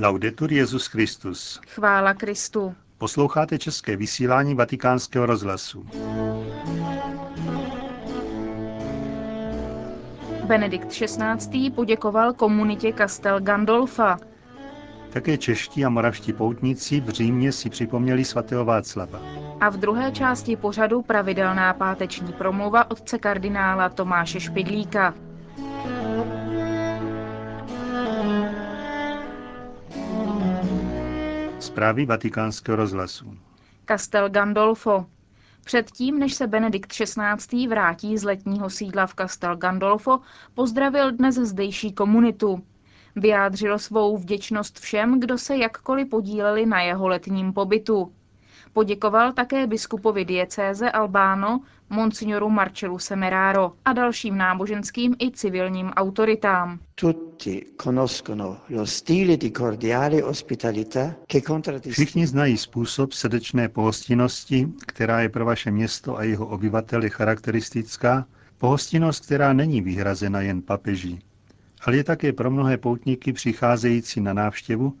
Laudetur Jezus Christus. Chvála Kristu. Posloucháte české vysílání Vatikánského rozhlasu. Benedikt XVI. poděkoval komunitě Castel Gandolfa. Také čeští a moravští poutníci v Římě si připomněli svatého Václava. A v druhé části pořadu pravidelná páteční promluva otce kardinála Tomáše Špidlíka. Zprávy vatikánského rozhlasu. Castel Gandolfo. Předtím, než se Benedikt XVI. vrátí z letního sídla v Castel Gandolfo, pozdravil dnes zdejší komunitu. Vyjádřil svou vděčnost všem, kdo se jakkoliv podíleli na jeho letním pobytu. Poděkoval také biskupovi diecéze Albáno, monsignoru Marcellu Semeraro a dalším náboženským i civilním autoritám. Všichni znají způsob srdečné pohostinnosti, která je pro vaše město a jeho obyvateli charakteristická, pohostinnost, která není vyhrazena jen papeží, ale je také pro mnohé poutníky přicházející na návštěvu,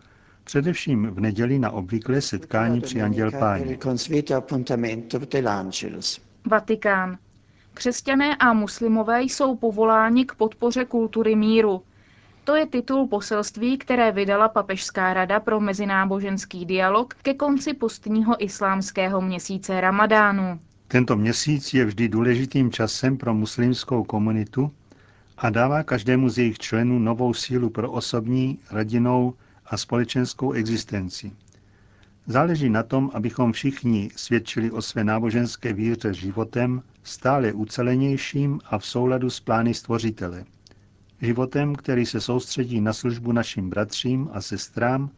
především v neděli na obvyklé setkání při Anděl Páně. Vatikán. Křesťané a muslimové jsou povoláni k podpoře kultury míru. To je titul poselství, které vydala Papežská rada pro mezináboženský dialog ke konci postního islámského měsíce Ramadánu. Tento měsíc je vždy důležitým časem pro muslimskou komunitu a dává každému z jejich členů novou sílu pro osobní, rodinnou a společenskou existenci. Záleží na tom, abychom všichni svědčili o své náboženské víře životem stále ucelenějším a v souladu s plány stvořitele. Životem, který se soustředí na službu našim bratřím a sestrám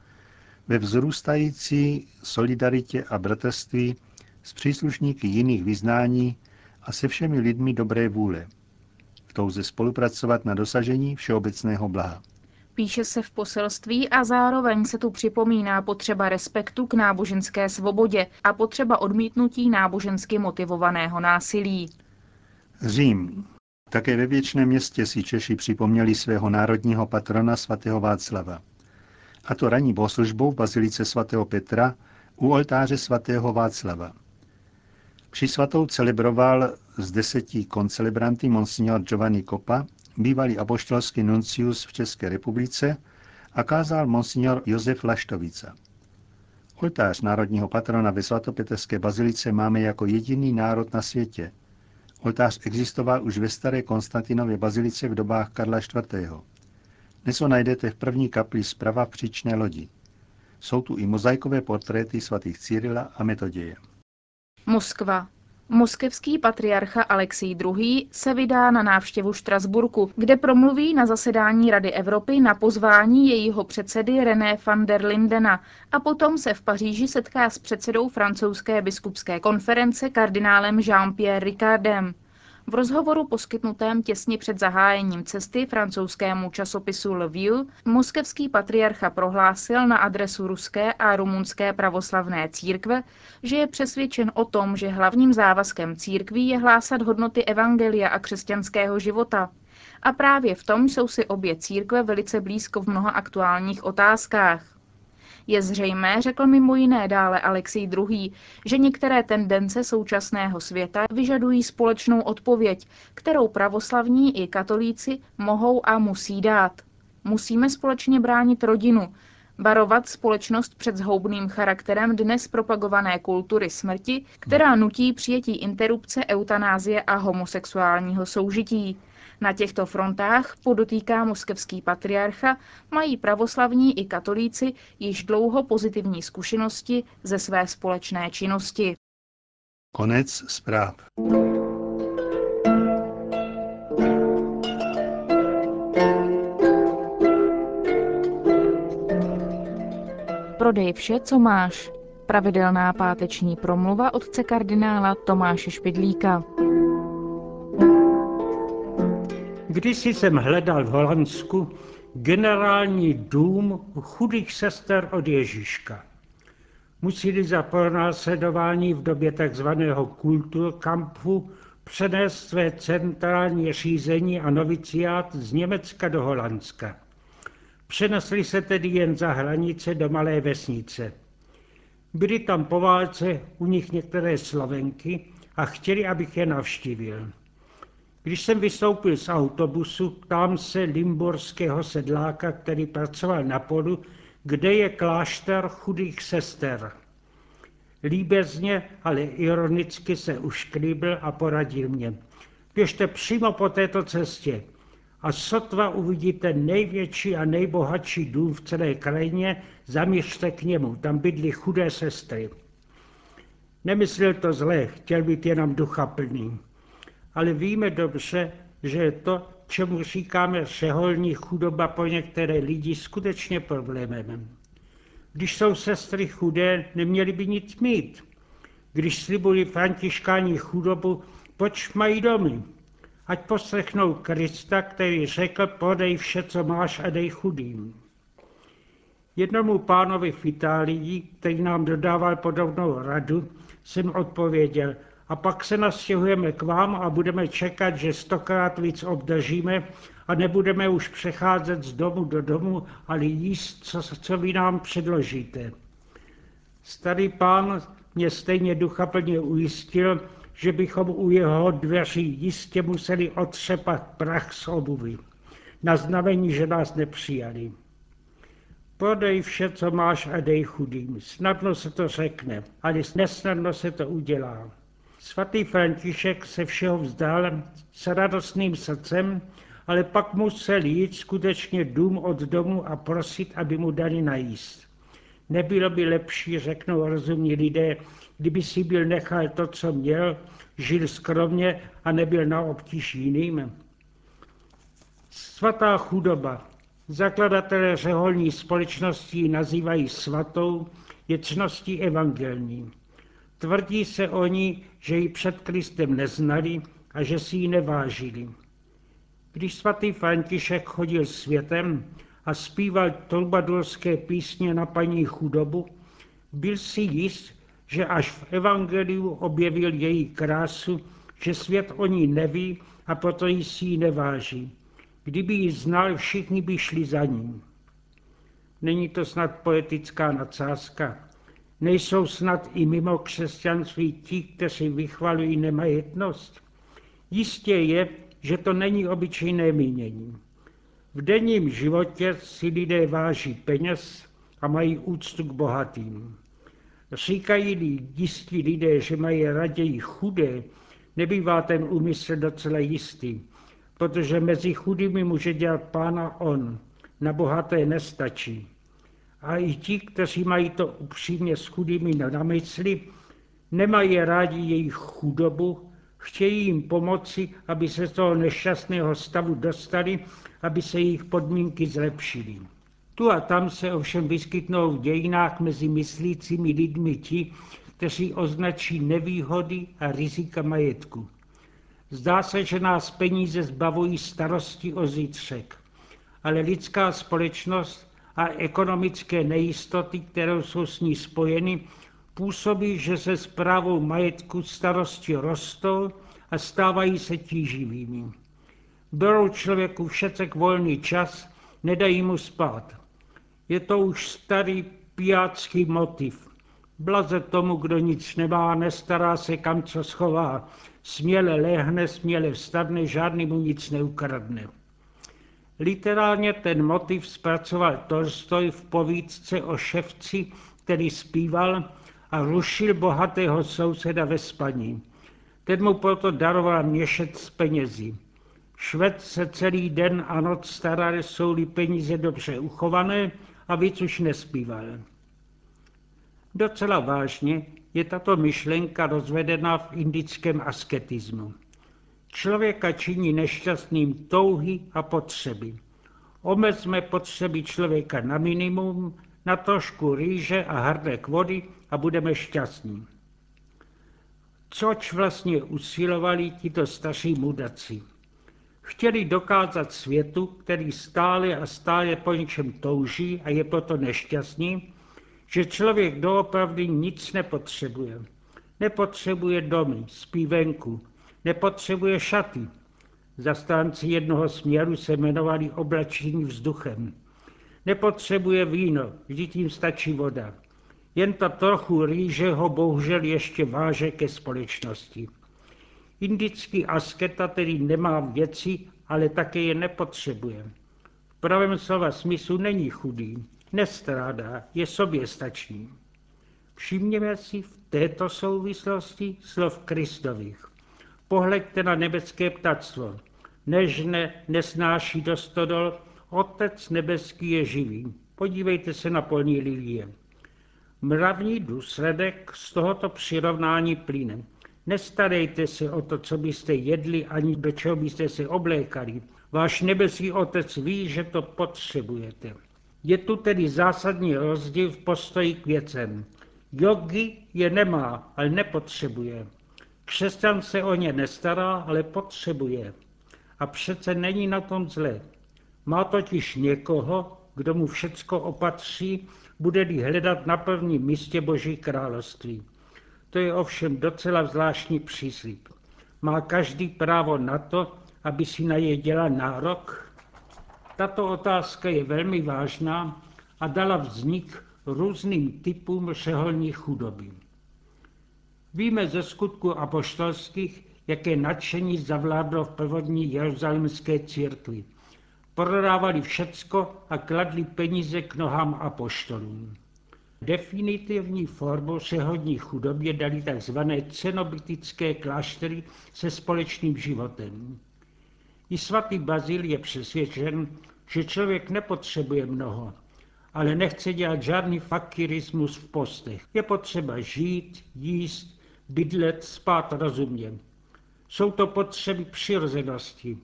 ve vzrůstající solidaritě a bratrství s příslušníky jiných vyznání a se všemi lidmi dobré vůle. V touze spolupracovat na dosažení všeobecného blaha. Píše se v poselství a zároveň se tu připomíná potřeba respektu k náboženské svobodě a potřeba odmítnutí nábožensky motivovaného násilí. Řím. Také ve věčném městě si Češi připomněli svého národního patrona svatého Václava. A to ranní bohoslužbou v bazilice svatého Petra u oltáře svatého Václava. Při svatou celebroval z deseti koncelebranty monsignor Giovanni Coppa, bývalý apoštolský nuncius v České republice, a kázal monsignor Josef Laštovica. Oltář národního patrona ve svatopetrské bazilice máme jako jediný národ na světě. Oltář existoval už ve staré Konstantinově bazilice v dobách Karla IV. Dnes ho najdete v první kapli zprava v příčné lodi. Jsou tu i mozaikové portréty svatých Cyrila a Metoděje. Moskva. Moskevský patriarcha Alexij II. se vydá na návštěvu Štrasburku, kde promluví na zasedání Rady Evropy na pozvání jejího předsedy René van der Lindena a potom se v Paříži setká s předsedou francouzské biskupské konference kardinálem Jean-Pierre Ricardem. V rozhovoru poskytnutém těsně před zahájením cesty francouzskému časopisu Le View moskevský patriarcha prohlásil na adresu ruské a rumunské pravoslavné církve, že je přesvědčen o tom, že hlavním závazkem církví je hlásat hodnoty evangelia a křesťanského života. A právě v tom jsou si obě církve velice blízko v mnoha aktuálních otázkách. Je zřejmé, řekl mimo jiné dále Alexej II., že některé tendence současného světa vyžadují společnou odpověď, kterou pravoslavní i katolíci mohou a musí dát. Musíme společně bránit rodinu, barovat společnost před zhoubným charakterem dnes propagované kultury smrti, která nutí přijetí interrupce, eutanázie a homosexuálního soužití. Na těchto frontách, podotýká moskevský patriarcha, mají pravoslavní i katolíci již dlouho pozitivní zkušenosti ze své společné činnosti. Konec zpráv. Prodej vše, co máš. Pravidelná páteční promluva otce kardinála Tomáše Špidlíka. Když jsem hledal v Holandsku generální dům chudých sester od Ježíška. Museli za pronásledování v době takzvaného kulturkampu přenést své centrální řízení a noviciát z Německa do Holandska. Přenesli se tedy jen za hranice do malé vesnice. Byly tam po válce u nich některé Slovenky a chtěli, abych je navštívil. Když jsem vystoupil z autobusu, ptám se limborského sedláka, který pracoval na polu, kde je klášter chudých sester. Líbezně, ale ironicky se ušklíbil a poradil mě. Běžte přímo po této cestě a sotva uvidíte největší a nejbohatší dům v celé krajině, zaměřte k němu, tam bydlí chudé sestry. Nemyslel to zle, chtěl být jenom duchaplný. Ale víme dobře, že to, čemu říkáme řeholní chudoba po některé lidi, skutečně problémem. Když jsou sestry chudé, neměli by nic mít. Když slibují františkáni chudobu, proč mají domy? Ať poslechnou Krista, který řekl, podej vše, co máš a dej chudým. Jednomu pánovi v Itálii, který nám dodával podobnou radu, jsem odpověděl, a pak se nastěhujeme k vám a budeme čekat, že stokrát víc obdržíme a nebudeme už přecházet z domu do domu, ale jíst, co, co vy nám předložíte. Starý pán mě stejně duchaplně ujistil, že bychom u jeho dveří jistě museli otřepat prach z obuvy, na znamení, že nás nepřijali. Prodej vše, co máš a dej chudým. Snadno se to řekne, ale nesnadno se to udělá. Svatý František se všeho vzdal s radostným srdcem, ale pak musel jít skutečně dům od domu a prosit, aby mu dali najíst. Nebylo by lepší, řeknou rozumní lidé, kdyby si byl nechal to, co měl, žil skromně a nebyl na obtíž jiným. Svatá chudoba. Zakladatelé řeholní společnosti nazývají svatou, je cností evangelní. Tvrdí se oni, že ji před Kristem neznali a že si ji nevážili. Když svatý František chodil světem a zpíval trubadurské písně na paní chudobu, byl si jist, že až v evangeliu objevil její krásu, že svět o ní neví a proto jí si ji neváží. Kdyby ji znal, všichni by šli za ním. Není to snad poetická nadsázka. Nejsou snad i mimo křesťanství ti, kteří vychvalují nemajetnost? Jistě je, že to není obyčejné mínění. V denním životě si lidé váží peněz a mají úctu k bohatým. Říkají-li jistí lidé, že mají raději chudé, nebývá ten úmysl docela jistý, protože mezi chudými může dělat pána on, na bohaté nestačí. A i ti, kteří mají to upřímně s chudými na mysli, nemají rádi jejich chudobu, chtějí jim pomoci, aby se z toho nešťastného stavu dostali, aby se jejich podmínky zlepšily. Tu a tam se ovšem vyskytnou v dějinách mezi myslícími lidmi ti, kteří označí nevýhody a rizika majetku. Zdá se, že nás peníze zbavují starosti o zítřek, ale lidská společnost a ekonomické nejistoty, které jsou s ní spojeny, působí, že se zprávou majetku starosti rostou a stávají se tíživými. Berou člověku všecek volný čas, nedají mu spát. Je to už starý pijácký motiv. Blaze tomu, kdo nic nemá, nestará se kam co schová. Směle lehne, směle vstane, žádný mu nic neukradne. Literálně ten motiv zpracoval Tolstoj v povídce o ševci, který zpíval a rušil bohatého souseda ve spaní. Ten mu proto daroval měšec z penězi. Šved se celý den a noc staral, jsou-li peníze dobře uchované a víc už nespíval. Docela vážně je tato myšlenka rozvedena v indickém asketismu. Člověka činí nešťastným touhy a potřeby. Omezme potřeby člověka na minimum, na trošku rýže a hrdek vody a budeme šťastní. Což vlastně usilovali tito staří mudaci. Chtěli dokázat světu, který stále a stále po něčem touží a je proto nešťastný, že člověk doopravdy nic nepotřebuje. Nepotřebuje domy, spí venku, nepotřebuje šaty. Zastánci jednoho směru se jmenovali oblačení vzduchem. Nepotřebuje víno, vždyť jim stačí voda. Jen ta trochu rýže ho bohužel ještě váže ke společnosti. Indický asketa tedy nemá věci, ale také je nepotřebuje. V pravém slova smyslu není chudý, nestrádá, je soběstačný. Všimněme si v této souvislosti slov Kristových. Pohleďte na nebeské ptactvo. Nežne, nesnáší do stodol, Otec nebeský je živý. Podívejte se na polní lilie. Mravní důsledek z tohoto přirovnání plyne. Nestarejte se o to, co byste jedli, ani do čeho byste se oblékali. Váš nebeský otec ví, že to potřebujete. Je tu tedy zásadní rozdíl v postoji k věcem. Yogi je nemá, ale nepotřebuje. Křesťan se o ně nestará, ale potřebuje. A přece není na tom zle. Má totiž někoho, kdo mu všecko opatří, bude-li hledat na prvním místě Boží království. To je ovšem docela zvláštní příslip. Má každý právo na to, aby si na je dělal nárok? Tato otázka je velmi vážná a dala vznik různým typům řeholní chudoby. Víme ze skutku apoštolských, jaké nadšení zavládlo v prvotní jeruzalémské církvi. Prodávali všecko a kladli peníze k nohám apoštolům. Definitivní formu řeholní chudobě dali tzv. cenobitické kláštery se společným životem. I svatý Bazil je přesvědčen, že člověk nepotřebuje mnoho, ale nechce dělat žádný fakirismus v postech. Je potřeba žít, jíst, bydlet, spát rozumně. Jsou to potřeby přirozenosti,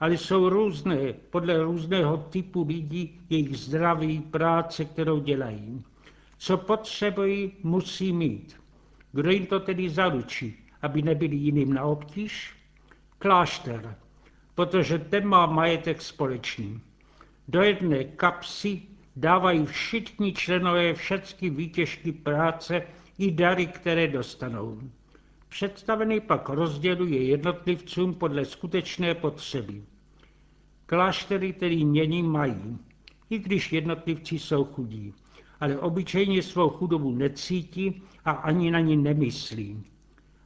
ale jsou různé podle různého typu lidí, jejich zdraví, práce, kterou dělají. Co potřebují, musí mít. Kdo jim to tedy zaručí, aby nebyli jiným na obtíž? Klášter, protože ten má majetek společný. Do jedné kapsy dávají všichni členové všechny výtěžky práce i dary, které dostanou. Představený pak rozděluje jednotlivcům podle skutečné potřeby. Kláštery tedy mění mají, i když jednotlivci jsou chudí, ale obyčejně svou chudobu necítí a ani na ní nemyslí.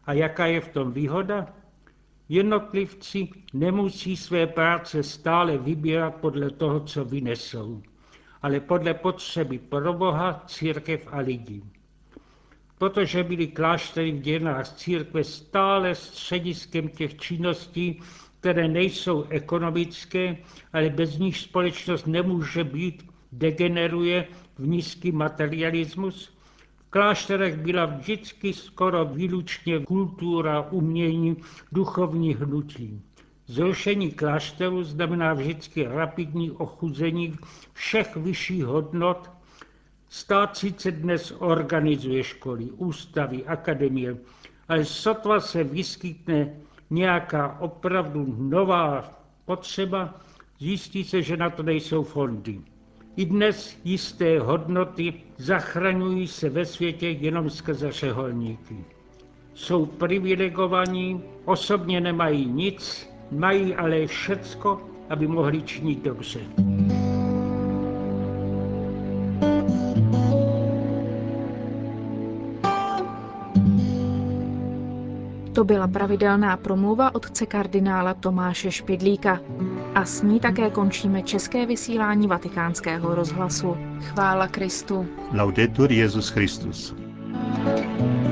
A jaká je v tom výhoda? Jednotlivci nemusí své práce stále vybírat podle toho, co vynesou, ale podle potřeby pro Boha, církev a lidí. Protože byly kláštery v dějinách církve stále střediskem těch činností, které nejsou ekonomické, ale bez nich společnost nemůže být, degeneruje v nízký materialismus. V klášterech byla vždycky skoro výlučně kultura, umění, duchovní hnutí. Zrušení klášteru znamená vždycky rapidní ochuzení všech vyšších hodnot. Stát sice dnes organizuje školy, ústavy, akademie, ale sotva se vyskytne nějaká opravdu nová potřeba, zjistí se, že na to nejsou fondy. I dnes jisté hodnoty zachraňují se ve světě jenom skrze řeholníky. Jsou privilegovaní, osobně nemají nic, mají ale všecko, aby mohli činit dobře. To byla pravidelná promluva otce kardinála Tomáše Špidlíka. A s ní také končíme české vysílání vatikánského rozhlasu. Chvála Kristu. Laudetur Jezus Christus. thank you